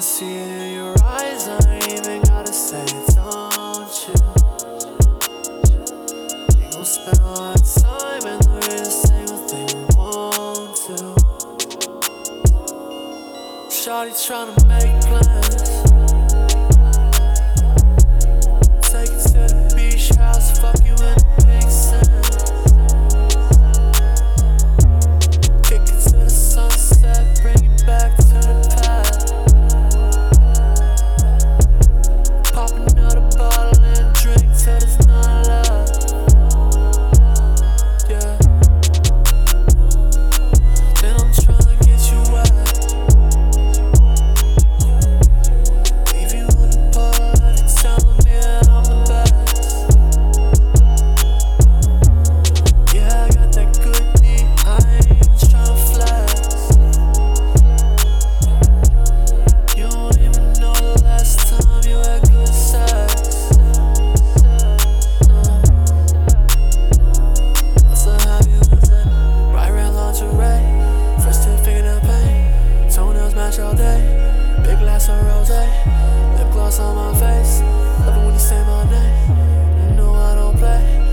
can see it in your eyes. I ain't even gotta say it, don't you? We gon' spend all our time and do the single thing we want to. Shawty tryna make all day. Big glass of rosé. Lip gloss on my face. Love it when you say my name. You know I don't play.